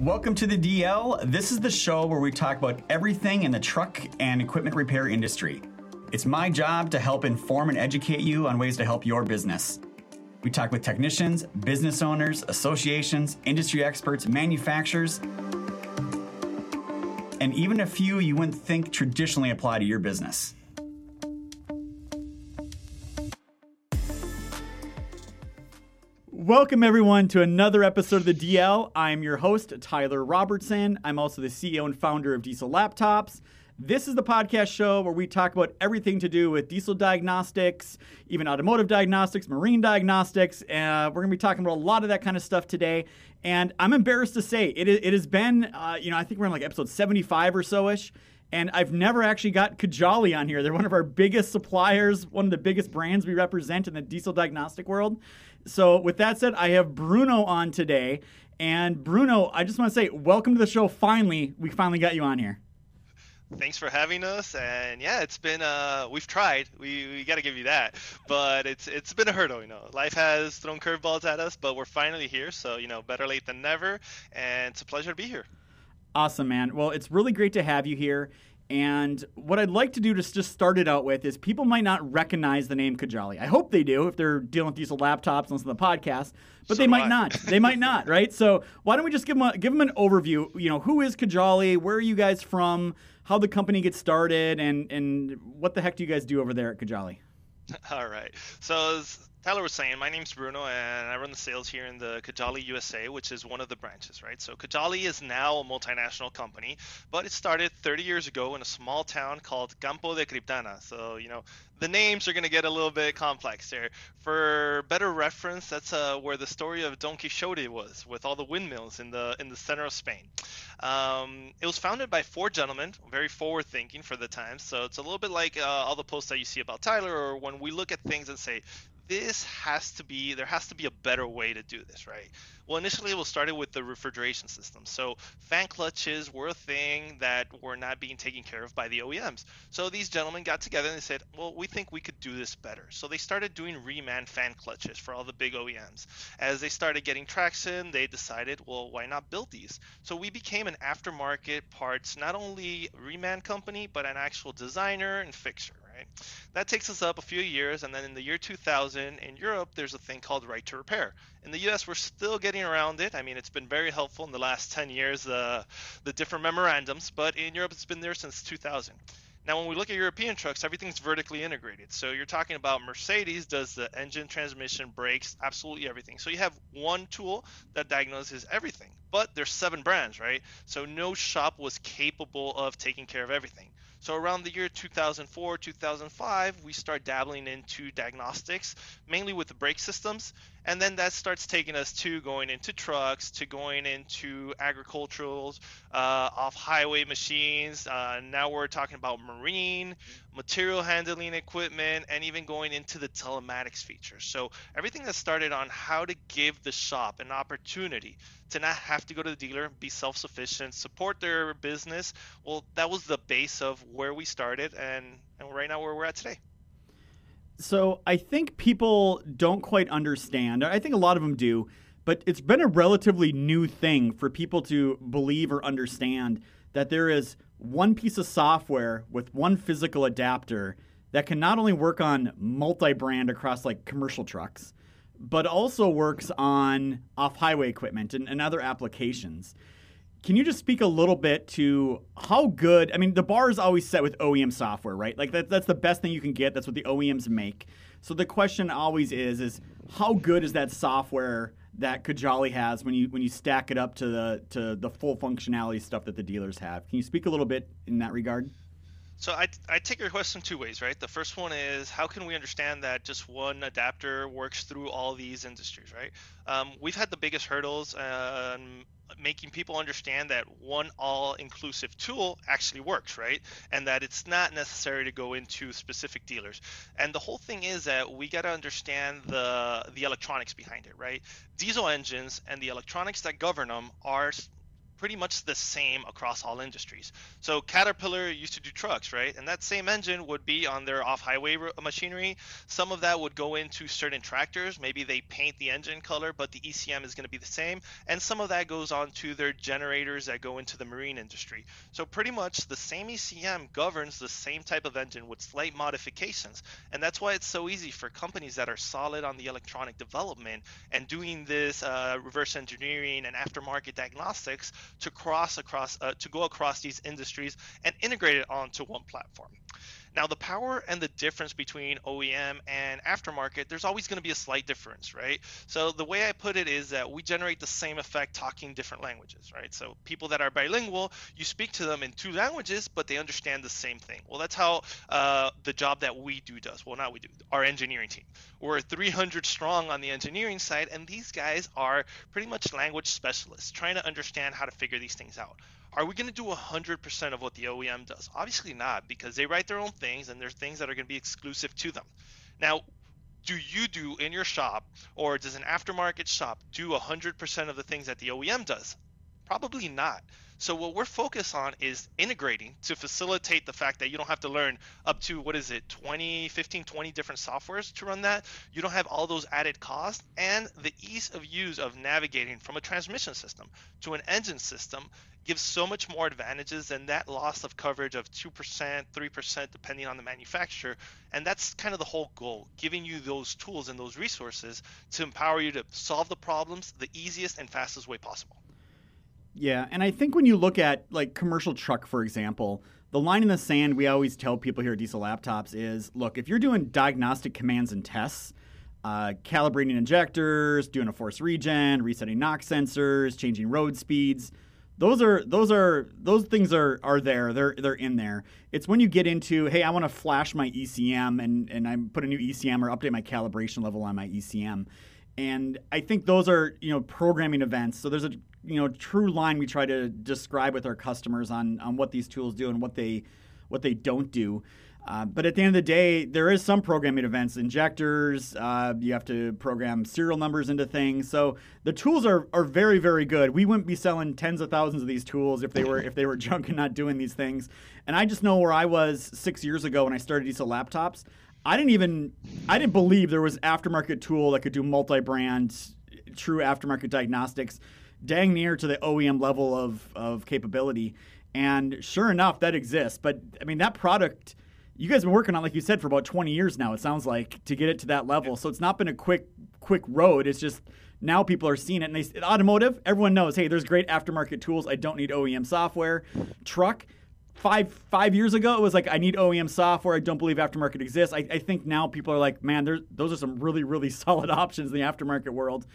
Welcome to the DL. This is the show where we talk about everything in the truck and equipment repair industry. It's my job to help inform and educate you on ways to help your business. We talk with technicians, business owners, associations, industry experts, manufacturers, and even a few you wouldn't think traditionally apply to your business. Welcome, everyone, to another episode of the DL. I'm your host, Tyler Robertson. I'm also the CEO and founder of Diesel Laptops. This is the podcast show where we talk about everything to do with diesel diagnostics, even automotive diagnostics, marine diagnostics. Uh, we're going to be talking about a lot of that kind of stuff today. And I'm embarrassed to say it, it has been, uh, you know, I think we're on like episode 75 or so ish. And I've never actually got Cojali on here. They're one of our biggest suppliers, one of the biggest brands we represent in the diesel diagnostic world. So, with that said, I have Bruno on today. And Bruno, I just want to say, welcome to the show. Finally, we finally got you on here. Thanks for having us and yeah it's been uh we've tried. We, we got to give you that. But it's it's been a hurdle you know. Life has thrown curveballs at us but we're finally here so you know better late than never and it's a pleasure to be here. Awesome man. Well it's really great to have you here and what I'd like to do to just start it out with is people might not recognize the name Cojali. I hope they do if they're dealing with diesel laptops and listen to the podcast, but so they might I. not. They might not, right? So why don't we just give them a, give them an overview? You know, who is Cojali? Where are you guys from? how the company gets started and and what the heck do you guys do over there at Cojali? All right. So as Tyler was saying, my name's Bruno and I run the sales here in the Cojali USA, which is one of the branches, right? So Cojali is now a multinational company, but it started 30 years ago in a small town called Campo de Criptana. So, you know, the names are going to get a little bit complex there. For better reference, that's uh, where the story of Don Quixote was, with all the windmills in the in the center of Spain. Um, it was founded by four gentlemen, very forward-thinking for the time. So it's a little bit like uh, all the posts that you see about Tyler, or when we look at things and say, this has to be there has to be a better way to do this right? Well initially it was started with the refrigeration system. So fan clutches were a thing that were not being taken care of by the oems so these gentlemen got together and they said well we think we could do this better. So they started doing reman fan clutches for all the big oems as they started getting traction they decided well why not build these? So we became an aftermarket parts not only reman company but an actual designer and fixer right? That takes us up a few years, and then in the year 2000 in Europe, there's a thing called right to repair. In the U.S., we're still getting around it. I mean, it's been very helpful in the last 10 years, uh, the different memorandums, but in Europe, it's been there since 2000. Now, when we look at European trucks, everything's vertically integrated. So you're talking about Mercedes does the engine, transmission, brakes, absolutely everything. So you have one tool that diagnoses everything, but there's seven brands, right? So no shop was capable of taking care of everything. So around the year 2004, 2005, we start dabbling into diagnostics, mainly with the brake systems, and then that starts taking us to going into trucks, to going into agricultural, uh, off-highway machines. Uh, now we're talking about marine, material handling equipment, and even going into the telematics features. So everything that started on how to give the shop an opportunity to not have to go to the dealer, be self-sufficient, support their business. Well, that was the base of where we started, and and right now where we're at today. So I think people don't quite understand. I think a lot of them do, but it's been a relatively new thing for people to believe or understand that there is one piece of software with one physical adapter that can not only work on multi-brand across like commercial trucks, but also works on off-highway equipment and, and other applications. Can you just speak a little bit to how good? I mean, the bar is always set with OEM software, right? Like that, that's the best thing you can get. That's what the OEMs make. So the question always is: is how good is that software that Cojali has when you when you stack it up to the to the full functionality stuff that the dealers have? Can you speak a little bit in that regard? So I, I take your question two ways, right? The first one is how can we understand that just one adapter works through all these industries, right? Um, we've had the biggest hurdles uh, making people understand that one all-inclusive tool actually works, right? And that it's not necessary to go into specific dealers. And the whole thing is that we got to understand the the electronics behind it, right? Diesel engines and the electronics that govern them are pretty much the same across all industries. So Caterpillar used to do trucks, right? And that same engine would be on their off-highway machinery. Some of that would go into certain tractors. Maybe they paint the engine color, but the ECM is going to be the same. And some of that goes on to their generators that go into the marine industry. So pretty much the same ECM governs the same type of engine with slight modifications. And that's why it's so easy for companies that are solid on the electronic development and doing this uh, reverse engineering and aftermarket diagnostics to cross across uh, to go across these industries and integrate it onto one platform. Now, the power and the difference between OEM and aftermarket, there's always going to be a slight difference, right? So the way I put it is that we generate the same effect talking different languages, right? So people that are bilingual, you speak to them in two languages, but they understand the same thing. Well, that's how uh, the job that we do does. Well, not we do, our engineering team. We're 300 strong on the engineering side, and these guys are pretty much language specialists trying to understand how to figure these things out. Are we going to do 100% of what the OEM does? Obviously not, because they write their own things and there's things that are going to be exclusive to them. Now, do you do in your shop, or does an aftermarket shop do 100% of the things that the OEM does? Probably not. So what we're focused on is integrating to facilitate the fact that you don't have to learn up to what is it 20, 15, 20 different softwares to run that. You don't have all those added costs and the ease of use of navigating from a transmission system to an engine system gives so much more advantages than that loss of coverage of 2%, 3% depending on the manufacturer. And that's kind of the whole goal, giving you those tools and those resources to empower you to solve the problems the easiest and fastest way possible. Yeah, and I think when you look at like commercial truck, for example, the line in the sand we always tell people here at Diesel Laptops is look, if you're doing diagnostic commands and tests, uh, calibrating injectors, doing a force regen, resetting NOx sensors, changing road speeds, those are those are those things are are there. They're they're in there. It's when you get into hey, I want to flash my ECM and and I put a new ECM or update my calibration level on my ECM. And I think those are, you know, programming events. So there's a you know true line we try to describe with our customers on on what these tools do and what they what they don't do. Uh, but at the end of the day, there is some programming events, injectors. Uh, you have to program serial numbers into things. So the tools are, are very very good. We wouldn't be selling tens of thousands of these tools if they were if they were junk and not doing these things. And I just know where I was six years ago when I started Diesel laptops. I didn't even I didn't believe there was aftermarket tool that could do multi-brand true aftermarket diagnostics dang near to the OEM level of, of capability. And sure enough, that exists. But I mean, that product, you guys have been working on, like you said, for about 20 years now, it sounds like, to get it to that level. So it's not been a quick, quick road. It's just now people are seeing it. And they, automotive, everyone knows, hey, there's great aftermarket tools. I don't need OEM software. Truck, five five years ago it was like I need OEM software. I don't believe aftermarket exists. I, I think now people are like, man, those are some really really solid options in the aftermarket world.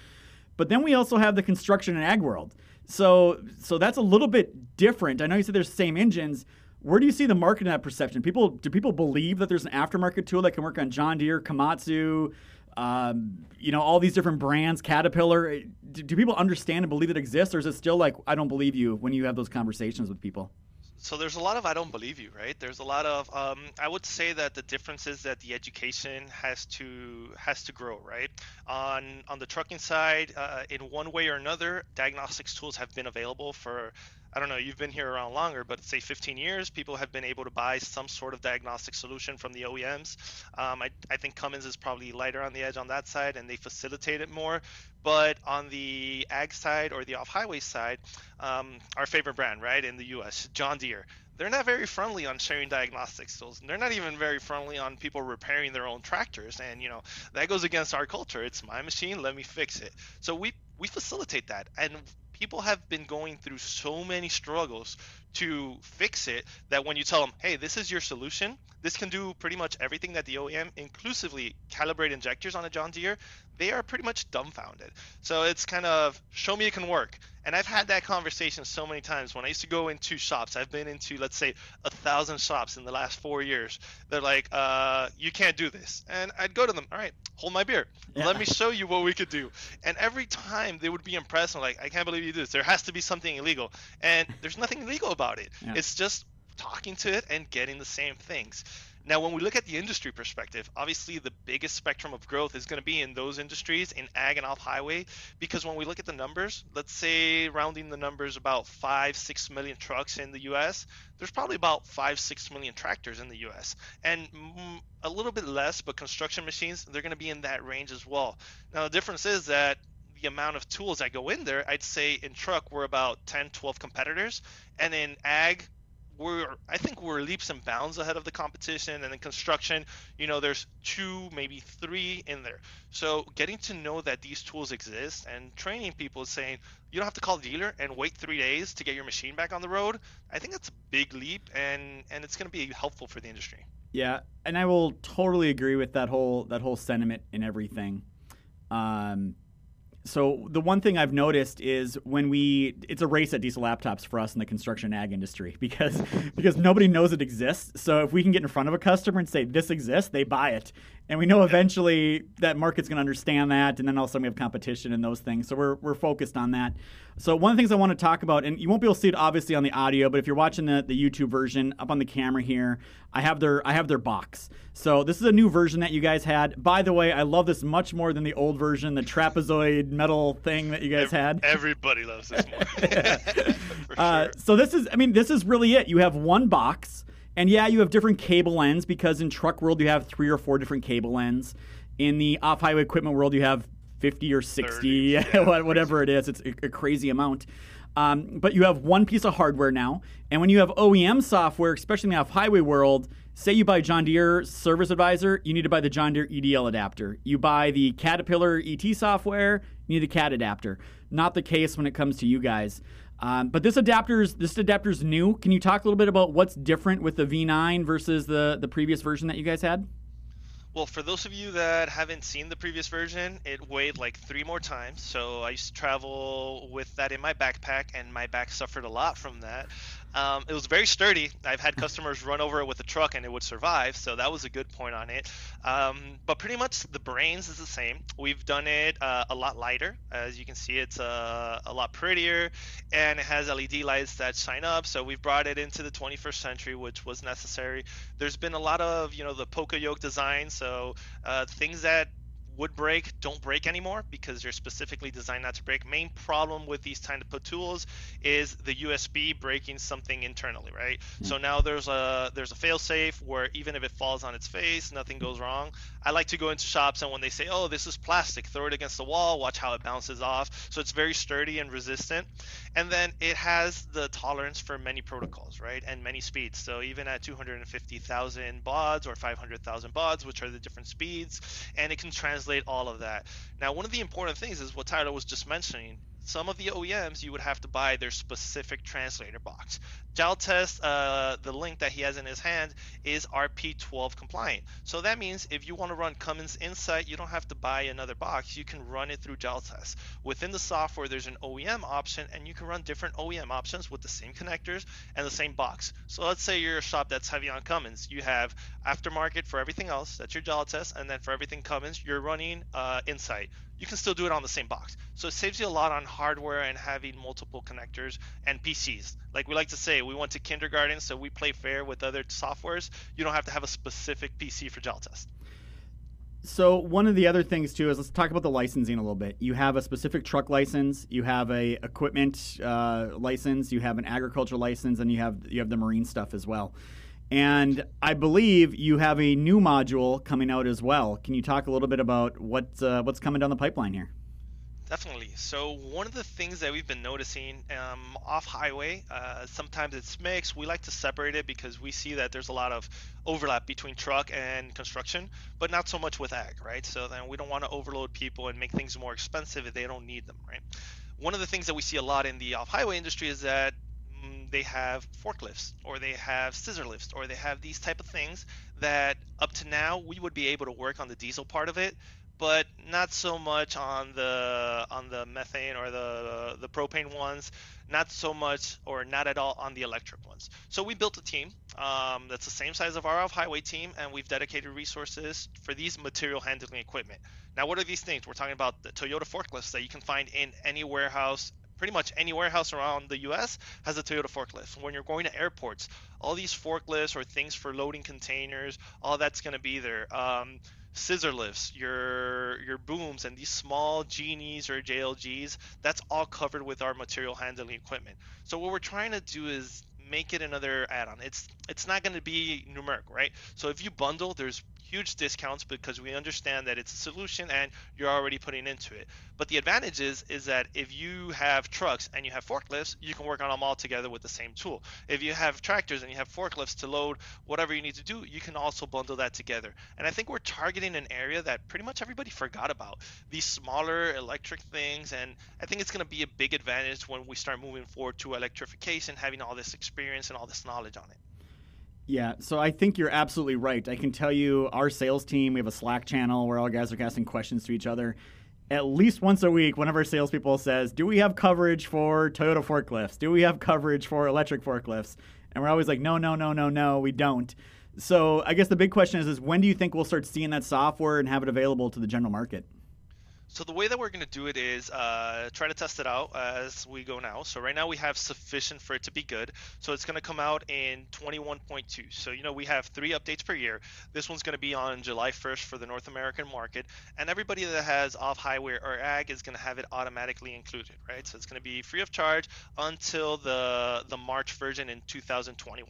But then we also have the construction and ag world. So so that's a little bit different. I know you said there's the same engines. Where do you see the market in that perception? People do people believe that there's an aftermarket tool that can work on John Deere, Komatsu, um, you know, all these different brands, Caterpillar. Do, do people understand and believe it exists, or is it still like I don't believe you when you have those conversations with people? So there's a lot of I don't believe you, right? There's a lot of um, I would say that the difference is that the education has to has to grow, right? On on the trucking side, uh, in one way or another, diagnostics tools have been available for I don't know, you've been here around longer, but say 15 years, people have been able to buy some sort of diagnostic solution from the OEMs. Um, I, I think Cummins is probably lighter on the edge on that side, and they facilitate it more. But on the ag side or the off-highway side, um, our favorite brand, right, in the U.S., John Deere, they're not very friendly on sharing diagnostics tools. They're not even very friendly on people repairing their own tractors. And you know that goes against our culture. It's my machine. Let me fix it. So we we facilitate that. And people have been going through so many struggles to fix it that when you tell them, hey, this is your solution, this can do pretty much everything that the OEM, inclusively calibrate injectors on a John Deere, they are pretty much dumbfounded. So it's kind of show me it can work. And I've had that conversation so many times when I used to go into shops. I've been into, let's say, a thousand shops in the last four years. They're like, uh, you can't do this. And I'd go to them, all right, hold my beer. Yeah. Let me show you what we could do. And every time they would be impressed. I'm like, I can't believe you do this. There has to be something illegal. And there's nothing illegal about it. Yeah. It's just talking to it and getting the same things. Now, when we look at the industry perspective, obviously the biggest spectrum of growth is going to be in those industries in ag and off highway, because when we look at the numbers, let's say rounding the numbers about five, six million trucks in the U.S., there's probably about five, six million tractors in the U.S. and a little bit less, but construction machines they're going to be in that range as well. Now, the difference is that the amount of tools that go in there, I'd say in truck we're about 10, 12 competitors, and in ag we're I think we're leaps and bounds ahead of the competition. And in construction, you know, there's two, maybe three in there. So getting to know that these tools exist and training people saying you don't have to call the dealer and wait three days to get your machine back on the road. I think that's a big leap, and and it's going to be helpful for the industry. Yeah, and I will totally agree with that whole that whole sentiment and everything. Um, so the one thing I've noticed is when we it's a race at diesel laptops for us in the construction ag industry because because nobody knows it exists. So if we can get in front of a customer and say this exists, they buy it. And we know eventually that market's going to understand that and then also we have competition and those things. So we're we're focused on that. So one of the things I want to talk about and you won't be able to see it obviously on the audio, but if you're watching the the YouTube version up on the camera here, I have their I have their box. So this is a new version that you guys had. By the way, I love this much more than the old version, the trapezoid metal thing that you guys had. Everybody loves this more. uh, so this is, I mean, this is really it. You have one box, and yeah, you have different cable ends because in truck world you have three or four different cable ends. In the off-highway equipment world, you have 50 or 60, 30, yeah, whatever it is. It's a crazy amount. Um, but you have one piece of hardware now. And when you have OEM software, especially in the off highway world, say you buy John Deere Service Advisor, you need to buy the John Deere EDL adapter. You buy the Caterpillar ET software, need the CAT adapter. Not the case when it comes to you guys. Um, but this adapter's this adapter's new. Can you talk a little bit about what's different with the V9 versus the the previous version that you guys had? Well, for those of you that haven't seen the previous version, it weighed like three more times. So I used to travel with that in my backpack, and my back suffered a lot from that. Um, it was very sturdy. I've had customers run over it with a truck and it would survive, so that was a good point on it. Um, but pretty much the brains is the same. We've done it uh, a lot lighter. As you can see, it's uh, a lot prettier and it has LED lights that shine up. So we've brought it into the 21st century, which was necessary. There's been a lot of, you know, the Poka yoke design, so uh, things that would break don't break anymore because they're specifically designed not to break. Main problem with these kind of tools is the USB breaking something internally, right? Mm-hmm. So now there's a there's a fail-safe where even if it falls on its face, nothing goes wrong. I like to go into shops and when they say, "Oh, this is plastic," throw it against the wall, watch how it bounces off. So it's very sturdy and resistant. And then it has the tolerance for many protocols, right? And many speeds. So even at 250,000 bauds or 500,000 bauds, which are the different speeds, and it can translate all of that. Now, one of the important things is what Tyler was just mentioning some of the OEMs you would have to buy their specific translator box. Jaltest, uh, the link that he has in his hand is RP12 compliant. So that means if you want to run Cummins INSITE, you don't have to buy another box. You can run it through Jaltest. Within the software, there's an OEM option, and you can run different OEM options with the same connectors and the same box. So let's say you're a shop that's heavy on Cummins. You have aftermarket for everything else, that's your Jaltest, and then for everything Cummins, you're running uh, INSITE you can still do it on the same box. So it saves you a lot on hardware and having multiple connectors and PCs. Like we like to say, we went to kindergarten, so we play fair with other softwares. You don't have to have a specific PC for Jaltest. So one of the other things too is let's talk about the licensing a little bit. You have a specific truck license, you have a equipment uh, license, you have an agriculture license, and you have you have the marine stuff as well. And I believe you have a new module coming out as well. Can you talk a little bit about what uh, what's coming down the pipeline here? Definitely. So one of the things that we've been noticing um, off highway, uh, sometimes it's mixed. We like to separate it because we see that there's a lot of overlap between truck and construction, but not so much with ag, right? So then we don't want to overload people and make things more expensive if they don't need them, right? One of the things that we see a lot in the off highway industry is that they have forklifts or they have scissor lifts or they have these type of things that up to now we would be able to work on the diesel part of it but not so much on the on the methane or the the propane ones not so much or not at all on the electric ones. So we built a team um, that's the same size of our off-highway team and we've dedicated resources for these material handling equipment. Now what are these things? We're talking about the toyota forklifts that you can find in any warehouse pretty much any warehouse around the US has a Toyota forklift. When you're going to airports, all these forklifts or things for loading containers, all that's going to be there. Um, scissor lifts, your your booms, and these small genies or JLGs, that's all covered with our material handling equipment. So what we're trying to do is make it another add-on. It's it's not going to be numeric, right? So if you bundle, there's huge discounts because we understand that it's a solution and you're already putting into it. But the advantage is is that if you have trucks and you have forklifts, you can work on them all together with the same tool. If you have tractors and you have forklifts to load whatever you need to do, you can also bundle that together. And I think we're targeting an area that pretty much everybody forgot about. These smaller electric things and I think it's going to be a big advantage when we start moving forward to electrification, having all this experience and all this knowledge on it. Yeah, so I think you're absolutely right. I can tell you, our sales team, we have a Slack channel where all guys are asking questions to each other. At least once a week, one of our salespeople says, "Do we have coverage for Toyota forklifts? Do we have coverage for electric forklifts?" And we're always like, "No, no, no, no, no, we don't." So I guess the big question is, is when do you think we'll start seeing that software and have it available to the general market? So the way that we're going to do it is uh, try to test it out as we go now. So right now we have sufficient for it to be good. So it's going to come out in 21.2. So you know we have three updates per year. This one's going to be on July 1st for the North American market, and everybody that has off-highway or ag is going to have it automatically included, right? So it's going to be free of charge until the the March version in 2021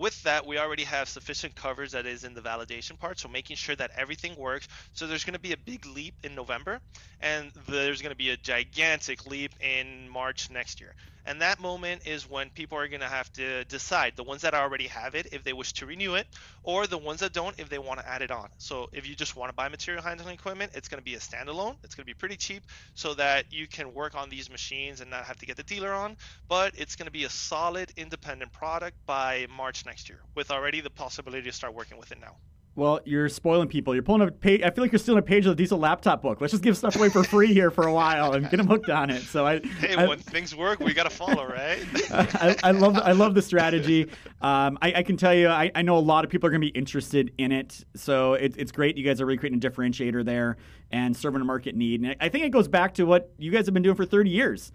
with that, we already have sufficient coverage that is in the validation part, so making sure that everything works. So there's going to be a big leap in November, and there's going to be a gigantic leap in March next year. And that moment is when people are going to have to decide the ones that already have it if they wish to renew it, or the ones that don't if they want to add it on. So if you just want to buy material handling equipment, it's going to be a standalone. It's going to be pretty cheap so that you can work on these machines and not have to get the dealer on. But it's going to be a solid independent product by March next year with already the possibility to start working with it now. Well, you're spoiling people. You're pulling a page. I feel like you're stealing a page of the Diesel laptop book. Let's just give stuff away for free here for a while and get them hooked on it. So I, hey, I, when things work, we got to follow, right? I, I, love, I love the strategy. Um, I, I, can tell you, I, I know a lot of people are going to be interested in it. So it, it's great. You guys are really creating a differentiator there and serving a market need. And I think it goes back to what you guys have been doing for 30 years.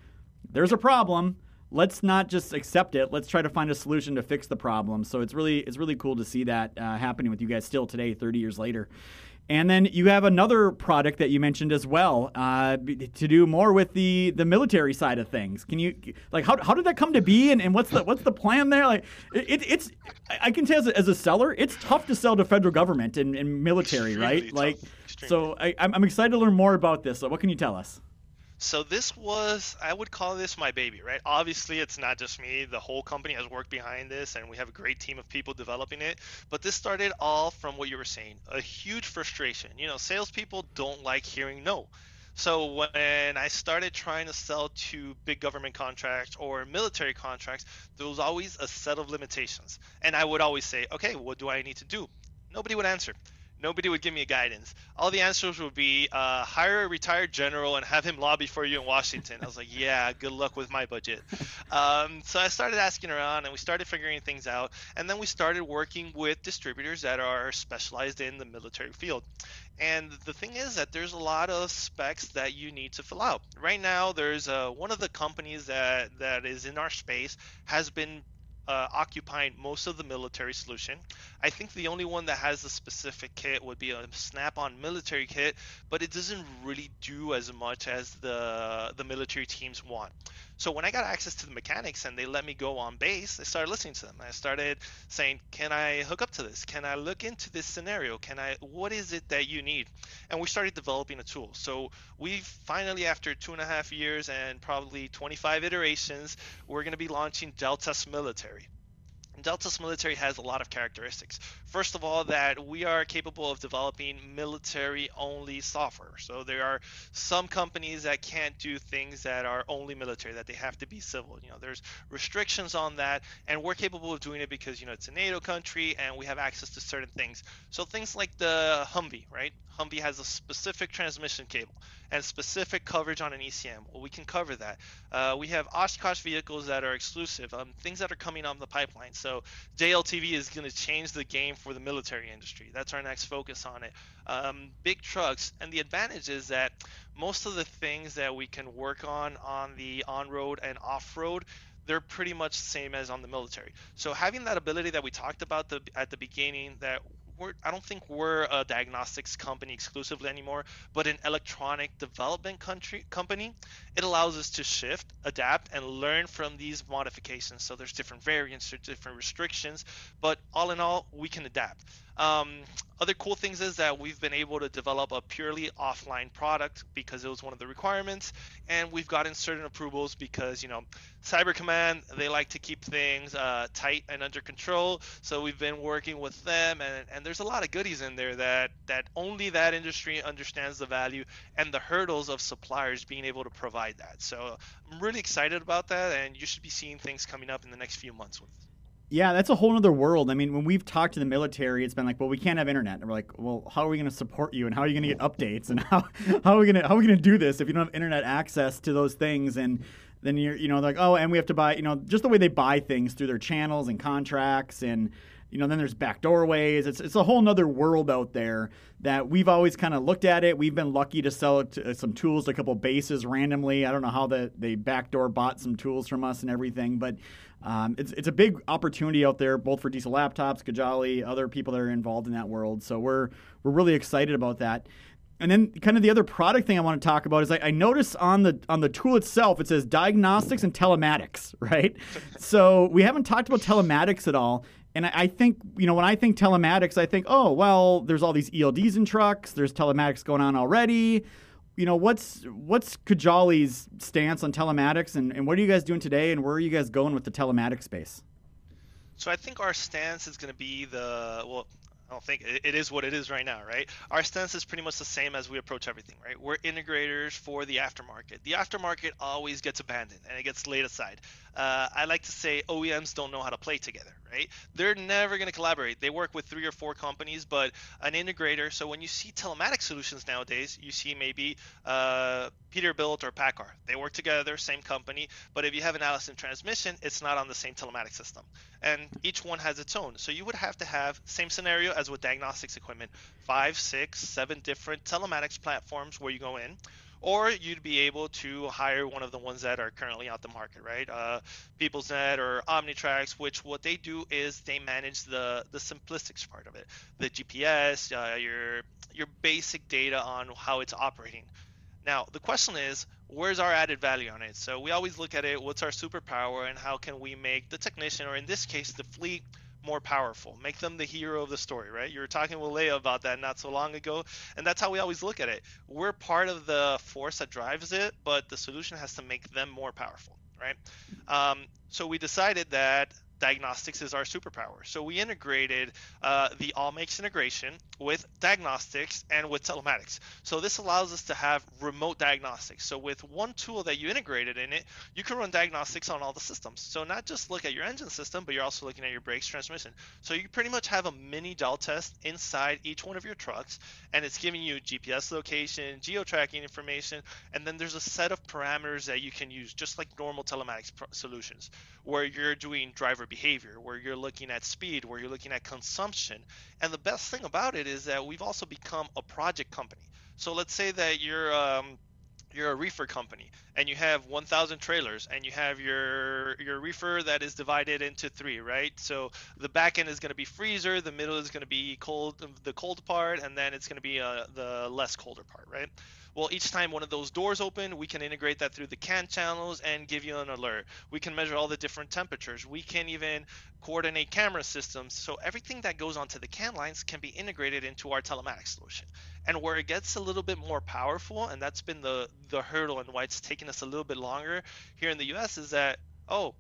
There's a problem let's not just accept it. Let's try to find a solution to fix the problem. So it's really it's really cool to see that uh, happening with you guys still today, 30 years later. And then you have another product that you mentioned as well uh, to do more with the, the military side of things. Can you like how, how did that come to be and, and what's the what's the plan there? Like it, it's I can tell as a, as a seller, it's tough to sell to federal government and, and military, Extremely right? Tough. Like Extremely. so I, I'm excited to learn more about this. So what can you tell us? So this was, I would call this my baby, right? Obviously, it's not just me. The whole company has worked behind this, and we have a great team of people developing it. But this started all from what you were saying, a huge frustration. You know, salespeople don't like hearing no. So when I started trying to sell to big government contracts or military contracts, there was always a set of limitations. And I would always say, okay, what do I need to do? Nobody would answer nobody would give me guidance. All the answers would be uh, hire a retired general and have him lobby for you in Washington. I was like, yeah, good luck with my budget. Um, so I started asking around and we started figuring things out. And then we started working with distributors that are specialized in the military field. And the thing is that there's a lot of specs that you need to fill out. Right now, there's uh, one of the companies that, that is in our space has been uh, occupying most of the military solution. I think the only one that has a specific kit would be a Snap-on military kit, but it doesn't really do as much as the the military teams want. So when I got access to the mechanics and they let me go on base, I started listening to them. I started saying, "Can I hook up to this? Can I look into this scenario? Can I? What is it that you need?" And we started developing a tool. So we finally, after two and a half years and probably 25 iterations, we're going to be launching Jaltest Military. Jaltest Military has a lot of characteristics. First of all, that we are capable of developing military only software. So there are some companies that can't do things that are only military, that they have to be civil. You know, there's restrictions on that, and we're capable of doing it because, you know, it's a NATO country and we have access to certain things. So things like the Humvee, right? Humvee has a specific transmission cable and specific coverage on an ECM. Well, we can cover that. Uh, we have Oshkosh vehicles that are exclusive, um, things that are coming on the pipeline So JLTV is going to change the game for the military industry. That's our next focus on it. Um, big trucks, and the advantage is that most of the things that we can work on on the on-road and off-road they're pretty much the same as on the military. So having that ability that we talked about the, at the beginning that we're, I don't think we're a diagnostics company exclusively anymore, but an electronic development country company. It allows us to shift, adapt, and learn from these modifications. So there's different variants, there's different restrictions, but all in all, we can adapt. Um, other cool things is that we've been able to develop a purely offline product because it was one of the requirements, and we've gotten certain approvals because you know Cyber Command they like to keep things uh, tight and under control. So we've been working with them, and, and there's a lot of goodies in there that that only that industry understands the value and the hurdles of suppliers being able to provide that. So I'm really excited about that, and you should be seeing things coming up in the next few months with. Yeah, that's a whole other world. I mean, when we've talked to the military, it's been like, well, we can't have internet. And we're like, well, how are we going to support you, and how are you going to get updates, and how how are we going to how are we going to do this if you don't have internet access to those things? And then you're, you know, like, oh, and we have to buy, you know, just the way they buy things through their channels and contracts, and you know, then there's back doorways. It's it's a whole other world out there that we've always kind of looked at it. We've been lucky to sell to, uh, some tools to a couple bases randomly. I don't know how the they backdoor bought some tools from us and everything, but um, it's, it's a big opportunity out there, both for diesel laptops, Cojali, other people that are involved in that world. So we're we're really excited about that. And then, kind of the other product thing I want to talk about is I, I notice on the on the tool itself it says diagnostics and telematics, right? so we haven't talked about telematics at all. And I, think you know when I think telematics, I think oh well, there's all these ELDs in trucks. There's telematics going on already you know, what's what's Cojali's stance on telematics, and, and what are you guys doing today, and where are you guys going with the telematics space? So I think our stance is going to be the well. I don't think it is what it is right now, right? Our stance is pretty much the same as we approach everything, right? We're integrators for the aftermarket. The aftermarket always gets abandoned and it gets laid aside uh, I like to say OEMs don't know how to play together, right? They're never going to collaborate. They work with three or four companies, but an integrator. So when you see telematic solutions nowadays, you see maybe uh, Peterbilt or PACCAR. They work together, same company. But if you have an Allison transmission, it's not on the same telematic system, and each one has its own. So you would have to have same scenario as with diagnostics equipment, five, six, seven different telematics platforms where you go in or you'd be able to hire one of the ones that are currently out the market, right? Uh, PeoplesNet or Omnitracs, which what they do is they manage the the simplistics part of it, the GPS, uh, your your basic data on how it's operating. Now the question is, where's our added value on it? So we always look at it, what's our superpower, and how can we make the technician, or in this case, the fleet more powerful, make them the hero of the story, right? You were talking with Leia about that not so long ago, and that's how we always look at it. We're part of the force that drives it, but the solution has to make them more powerful, right? Um, so we decided that diagnostics is our superpower. So we integrated uh, the Allmakes integration with diagnostics and with telematics. So this allows us to have remote diagnostics. So with one tool that you integrated in it, you can run diagnostics on all the systems. So not just look at your engine system, but you're also looking at your brakes, transmission. So you pretty much have a mini Jaltest inside each one of your trucks, and it's giving you GPS location, geo tracking information, and then there's a set of parameters that you can use, just like normal telematics solutions, where you're doing driver behavior, where you're looking at speed, where you're looking at consumption. And the best thing about it is that we've also become a project company. So let's say that you're um, you're a reefer company and you have 1000 trailers and you have your your reefer that is divided into three right so the back end is going to be freezer the middle is going to be cold the cold part and then it's going to be uh, the less colder part right well, each time one of those doors open, we can integrate that through the CAN channels and give you an alert. We can measure all the different temperatures. We can even coordinate camera systems. So everything that goes onto the CAN lines can be integrated into our telematics solution. And where it gets a little bit more powerful, and that's been the the hurdle and why it's taken us a little bit longer here in the US is that oh,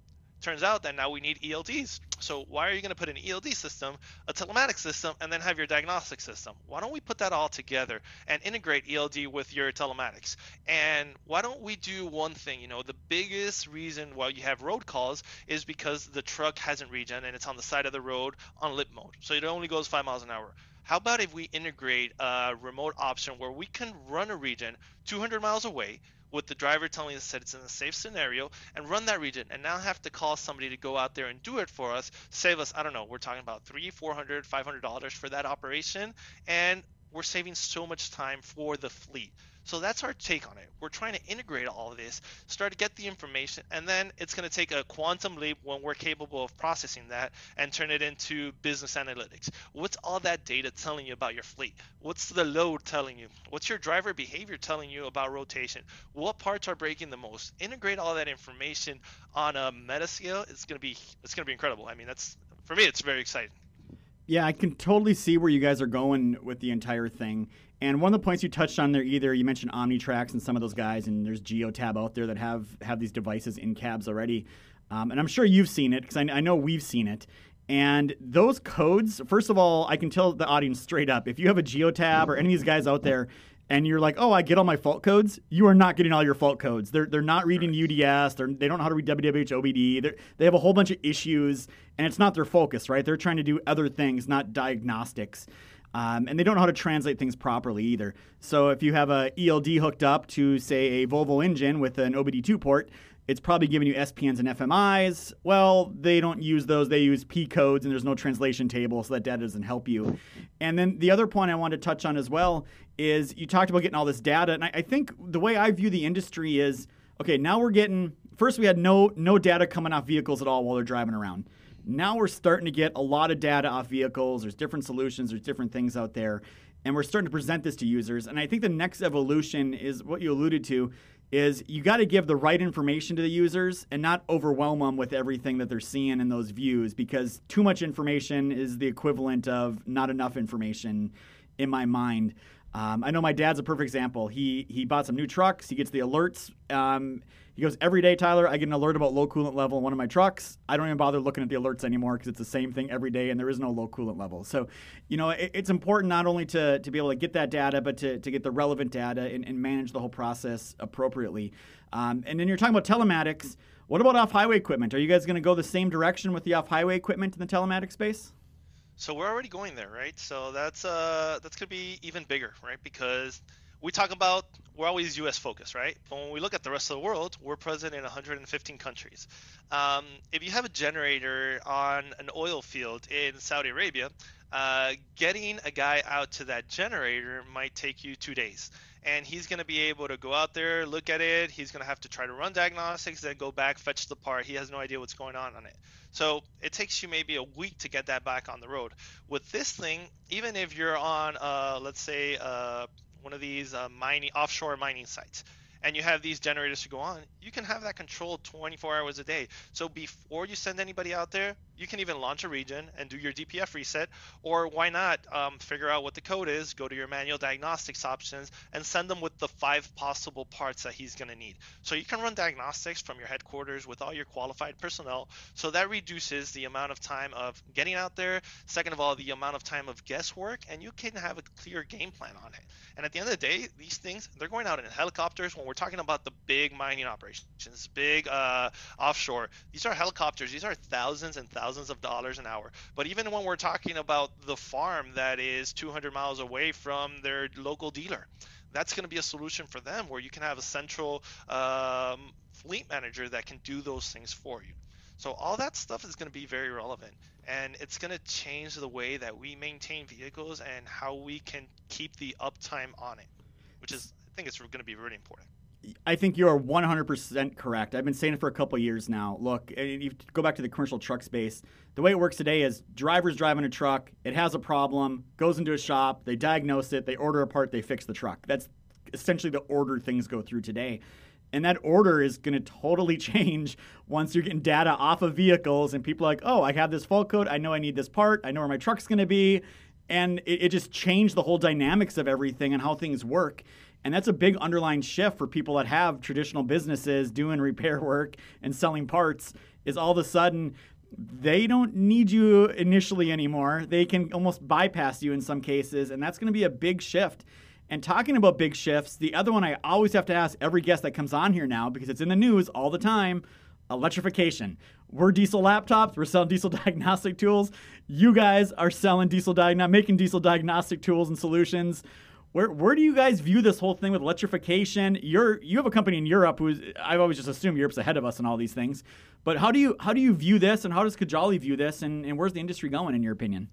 turns out that now we need ELDs. So why are you going to put an ELD system, a telematics system, and then have your diagnostic system? Why don't we put that all together and integrate ELD with your telematics? And why don't we do one thing? You know, the biggest reason why you have road calls is because the truck hasn't regen and it's on the side of the road on limp mode. So it only goes five miles an hour. How about if we integrate a remote option where we can run a regen 200 miles away with the driver telling us that it's in a safe scenario and run that regen and now have to call somebody to go out there and do it for us save us i don't know we're talking about three four hundred five hundred dollars for that operation. And we're saving so much time for the fleet so that's our take on it. We're trying to integrate all of this, start to get the information, and then it's going to take a quantum leap when we're capable of processing that and turn it into business analytics. What's all that data telling you about your fleet? What's the load telling you? What's your driver behavior telling you about rotation? What parts are breaking the most? Integrate all that information on a meta scale. It's going to be it's going to be incredible. I mean, that's for me, it's very exciting. Yeah, I can totally see where you guys are going with the entire thing. And one of the points you touched on there, either you mentioned Omnitracs and some of those guys, and there's Geotab out there that have have these devices in cabs already. Um, and I'm sure you've seen it because I, I know we've seen it. And those codes, first of all, I can tell the audience straight up if you have a Geotab or any of these guys out there, and you're like, oh, I get all my fault codes, you are not getting all your fault codes. They're, they're not reading UDS. They're, they don't know how to read WWH OBD. They're, they have a whole bunch of issues, and it's not their focus, right? They're trying to do other things, not diagnostics. Um, and they don't know how to translate things properly either. So if you have a ELD hooked up to, say, a Volvo engine with an OBD2 port, it's probably giving you SPNs and FMIs. Well, they don't use those. They use P codes, and there's no translation table, so that data doesn't help you. And then the other point I wanted to touch on as well is you talked about getting all this data, and I, I think the way I view the industry is okay. Now we're getting first we had no no data coming off vehicles at all while they're driving around. Now we're starting to get a lot of data off vehicles. There's different solutions, there's different things out there. And we're starting to present this to users. And I think the next evolution is what you alluded to is you got to give the right information to the users and not overwhelm them with everything that they're seeing in those views because too much information is the equivalent of not enough information in my mind. Um, I know my dad's a perfect example. He he bought some new trucks. He gets the alerts. Um, he goes, Every day, Tyler, I get an alert about low coolant level in one of my trucks. I don't even bother looking at the alerts anymore because it's the same thing every day and there is no low coolant level. So, you know, it, it's important not only to, to be able to get that data, but to, to get the relevant data and, and manage the whole process appropriately. Um, and then you're talking about telematics. What about off highway equipment? Are you guys going to go the same direction with the off highway equipment in the telematics space? So we're already going there, right? So that's uh that's gonna be even bigger, right? Because we talk about we're always U.S. focused, right? But when we look at the rest of the world, we're present in 115 countries. Um, if you have a generator on an oil field in Saudi Arabia, uh, getting a guy out to that generator might take you two days. And he's going to be able to go out there, look at it. He's going to have to try to run diagnostics, then go back, fetch the part. He has no idea what's going on on it. So it takes you maybe a week to get that back on the road. With this thing, even if you're on, uh, let's say, uh, one of these uh, mining offshore mining sites and you have these generators to go on, you can have that controlled 24 hours a day. So before you send anybody out there, you can even launch a regen and do your DPF reset, or why not um, figure out what the code is, go to your manual diagnostics options, and send them with the five possible parts that he's going to need. So you can run diagnostics from your headquarters with all your qualified personnel. So that reduces the amount of time of getting out there. Second of all, the amount of time of guesswork, and you can have a clear game plan on it. And at the end of the day, these things they're going out in helicopters. When we're talking about the big mining operations, big uh, offshore, these are helicopters. These are thousands and thousands thousands of dollars an hour. But even when we're talking about the farm that is 200 miles away from their local dealer, that's going to be a solution for them where you can have a central um, fleet manager that can do those things for you. So all that stuff is going to be very relevant and it's going to change the way that we maintain vehicles and how we can keep the uptime on it, which is I think it's going to be really important. I think you are 100% correct. I've been saying it for a couple years now. Look, you go back to the commercial truck space, the way it works today is drivers driving a truck, it has a problem, goes into a shop, they diagnose it, they order a part, they fix the truck. That's essentially the order things go through today. And that order is going to totally change once you're getting data off of vehicles and people are like, oh, I have this fault code. I know I need this part. I know where my truck's going to be. And it, it just changed the whole dynamics of everything and how things work. And that's a big underlying shift for people that have traditional businesses doing repair work and selling parts is all of a sudden they don't need you initially anymore. They can almost bypass you in some cases, and that's going to be a big shift. And talking about big shifts, the other one I always have to ask every guest that comes on here now because it's in the news all the time electrification. We're diesel laptops, we're selling diesel diagnostic tools. You guys are selling diesel diagnostic, making diesel diagnostic tools and solutions Where where do you guys view this whole thing with electrification? You're you have a company in Europe who's I've always just assumed Europe's ahead of us in all these things. But how do you how do you view this and how does Cojali view this and, and where's the industry going in your opinion?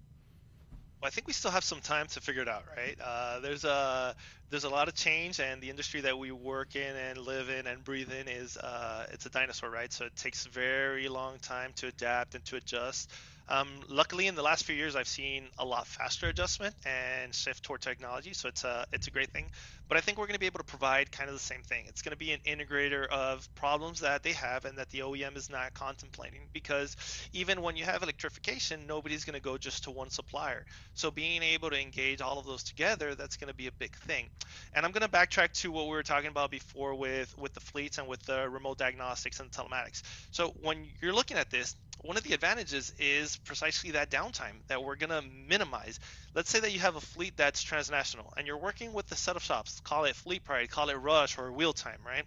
Well, I think we still have some time to figure it out, right? Uh, there's a there's a lot of change, and the industry that we work in and live in and breathe in is uh, it's a dinosaur, right? So it takes very long time to adapt and to adjust. Um, luckily, in the last few years, I've seen a lot faster adjustment and shift toward technology, so it's a it's a great thing. But I think we're going to be able to provide kind of the same thing. It's going to be an integrator of problems that they have and that the OEM is not contemplating. Because even when you have electrification, nobody's going to go just to one supplier. So being able to engage all of those together, that's going to be a big thing. And I'm going to backtrack to what we were talking about before with with the fleets and with the remote diagnostics and telematics. So when you're looking at this, one of the advantages is precisely that downtime that we're going to minimize. Let's say that you have a fleet that's transnational and you're working with a set of shops, call it FleetPride, call it Rush or Wheel Time, right?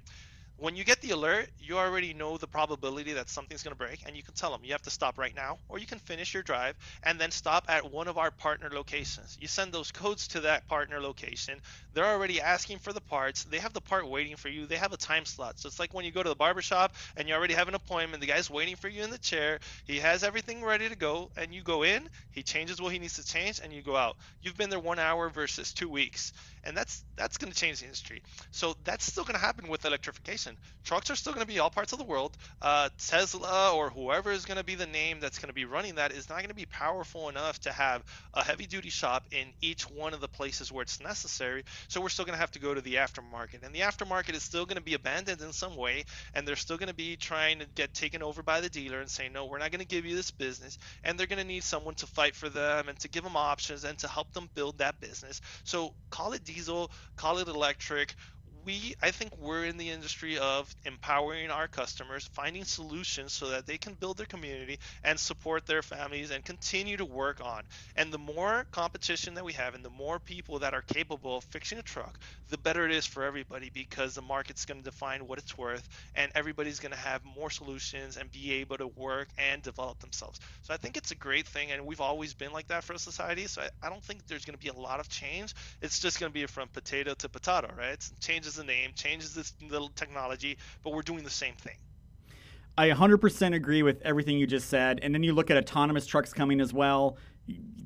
When you get the alert, you already know the probability that something's going to break, and you can tell them you have to stop right now, or you can finish your drive and then stop at one of our partner locations. You send those codes to that partner location. They're already asking for the parts. They have the part waiting for you. They have a time slot. So it's like when you go to the barbershop and you already have an appointment. The guy's waiting for you in the chair. He has everything ready to go, and you go in. He changes what he needs to change, and you go out. You've been there one hour versus two weeks and that's that's going to change the industry. So that's still going to happen with electrification. Trucks are still going to be all parts of the world. Uh, Tesla or whoever is going to be the name that's going to be running that is not going to be powerful enough to have a heavy duty shop in each one of the places where it's necessary. So we're still going to have to go to the aftermarket, and the aftermarket is still going to be abandoned in some way, and they're still going to be trying to get taken over by the dealer and say, no, we're not going to give you this business, and they're going to need someone to fight for them and to give them options and to help them build that business. So call it diesel, call it electric, we I think we're in the industry of empowering our customers, finding solutions so that they can build their community and support their families and continue to work on. And the more competition that we have and the more people that are capable of fixing a truck, the better it is for everybody because the market's going to define what it's worth and everybody's going to have more solutions and be able to work and develop themselves. So I think it's a great thing and we've always been like that for a society. So I, I don't think there's going to be a lot of change. It's just going to be from potato to potato, right? It's the name, changes this little technology, but we're doing the same thing. I 100% agree with everything you just said. And then you look at autonomous trucks coming as well.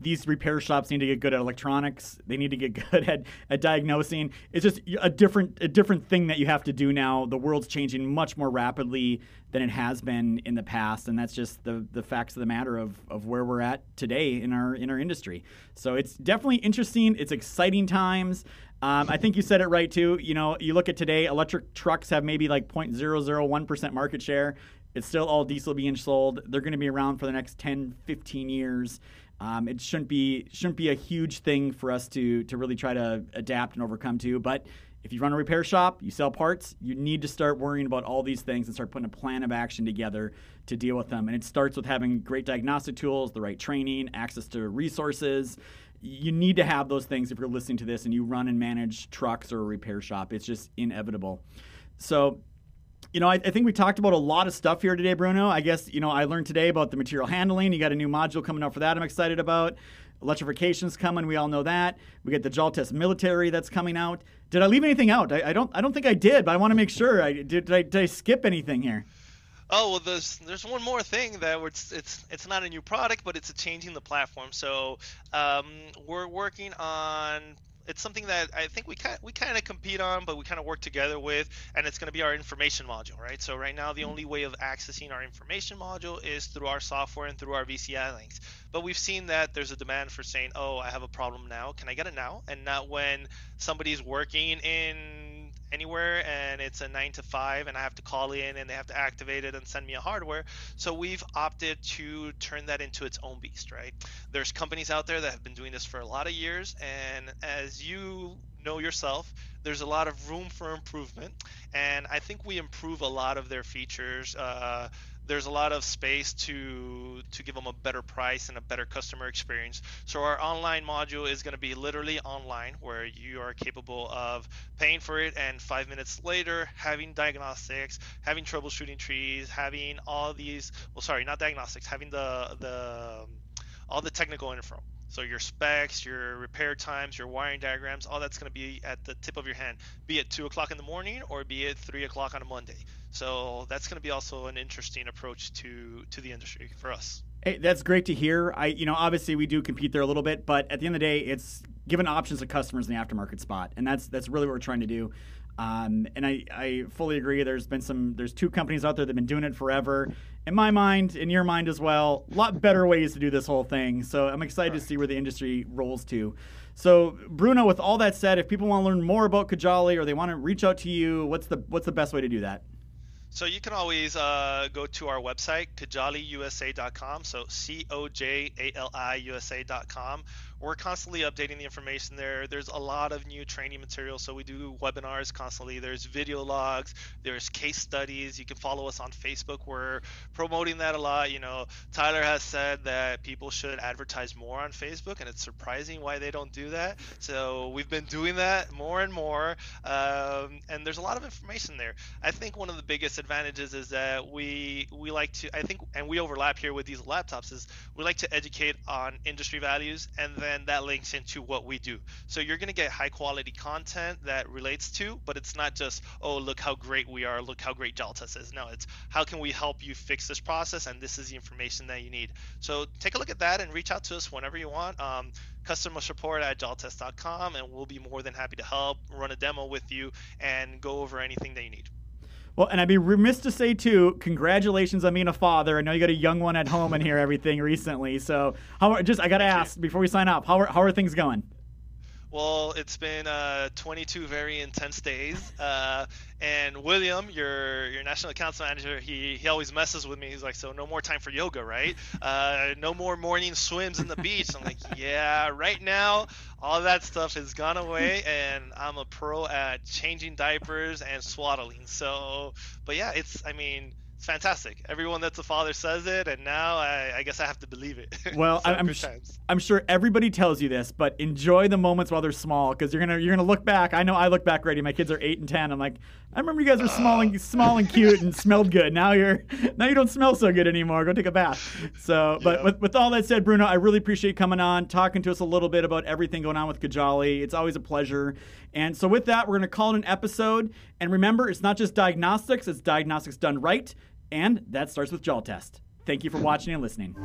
These repair shops need to get good at electronics. They need to get good at, at diagnosing. It's just a different a different thing that you have to do now. The world's changing much more rapidly than it has been in the past, and that's just the the facts of the matter of, of where we're at today in our in our industry. So it's definitely interesting. It's exciting times. Um, I think you said it right too. You know, you look at today, electric trucks have maybe like 0.001% market share. It's still all diesel being sold. They're going to be around for the next 10, 15 years. Um, it shouldn't be shouldn't be a huge thing for us to to really try to adapt and overcome to. But if you run a repair shop, you sell parts, you need to start worrying about all these things and start putting a plan of action together to deal with them. And it starts with having great diagnostic tools, the right training, access to resources, you need to have those things if you're listening to this and you run and manage trucks or a repair shop. It's just inevitable. So, you know, I, I, think we talked about a lot of stuff here today, Bruno. I guess, you know, I learned today about the material handling. You got a new module coming out for that I'm excited about. Electrification's coming, we all know that. We get the Jaltest military that's coming out. Did I leave anything out? I, I don't I don't think I did, but I want to make sure. I did, did I, did I skip anything here? Oh well, there's there's one more thing that it's it's it's not a new product, but it's a changing the platform. So um, we're working on it's something that I think we kind we kind of compete on, but we kind of work together with, and it's going to be our information module, right? So right now, the only way of accessing our information module is through our software and through our VCI links. But we've seen that there's a demand for saying, "Oh, I have a problem now. Can I get it now?" And not when somebody's working in anywhere and it's a nine to five and I have to call in and they have to activate it and send me a hardware. So we've opted to turn that into its own beast, right? There's companies out there that have been doing this for a lot of years and as you know yourself, there's a lot of room for improvement and I think we improve a lot of their features. Uh, there's a lot of space to to give them a better price and a better customer experience. So our online module is going to be literally online, where you are capable of paying for it and five minutes later having diagnostics, having troubleshooting trees, having all these. Well, sorry, not diagnostics, having the the all the technical info So your specs, your repair times, your wiring diagrams, all that's going to be at the tip of your hand, be it two o'clock in the morning or be it three o'clock on a Monday. So that's going to be also an interesting approach to to the industry for us. Hey, that's great to hear. I, you know, obviously we do compete there a little bit, but at the end of the day, it's giving options to customers in the aftermarket spot, and that's that's really what we're trying to do. Um, and I, I fully agree. There's been some, there's two companies out there that've been doing it forever. In my mind, in your mind as well, a lot better ways to do this whole thing. So I'm excited to see where the industry rolls to. So Bruno, with all that said, if people want to learn more about Cojali or they want to reach out to you, what's the what's the best way to do that? So you can always uh, go to our website, cojaliusa.com. So C O J A L I USA.com. We're constantly updating the information there. There's a lot of new training material. So we do webinars constantly. There's video logs. There's case studies. You can follow us on Facebook. We're promoting that a lot. You know, Tyler has said that people should advertise more on Facebook, and it's surprising why they don't do that. So we've been doing that more and more. Um, and there's a lot of information there. I think one of the biggest advantages is that we we like to I think and we overlap here with Diesel Laptops is we like to educate on industry values and then then that links into what we do. So you're going to get high quality content that relates to, but it's not just, oh, look how great we are, look how great Jaltest is. No, it's how can we help you fix this process, and this is the information that you need. So take a look at that and reach out to us whenever you want. Um, customer support at jaltest.com, and we'll be more than happy to help, run a demo with you, and go over anything that you need. Well, and I'd be remiss to say too, congratulations on being a father. I know you got a young one at home and hear everything recently. So, how just I got to ask before we sign off, how are, how are things going? Well, it's been uh, 22 very intense days, uh, and William, your your national accounts manager, he he always messes with me. He's like, "So no more time for yoga, right? Uh, no more morning swims in the beach." I'm like, "Yeah, right now, all that stuff has gone away, and I'm a pro at changing diapers and swaddling. So, but yeah, it's I mean." It's fantastic. Everyone that's a father says it, and now I, I guess I have to believe it. Well, so I'm, I'm sure everybody tells you this, but enjoy the moments while they're small because you're gonna you're gonna look back. I know I look back already. My kids are eight and ten. I'm like, I remember you guys were small and ah. small and cute and smelled good. Now you're now you don't smell so good anymore. Go take a bath. So, but with, with all that said, Bruno, I really appreciate coming on, talking to us a little bit about everything going on with Cojali. It's always a pleasure. And so, with that, we're going to call it an episode. And remember, it's not just diagnostics; it's diagnostics done right. And that starts with Jaltest. Thank you for watching and listening.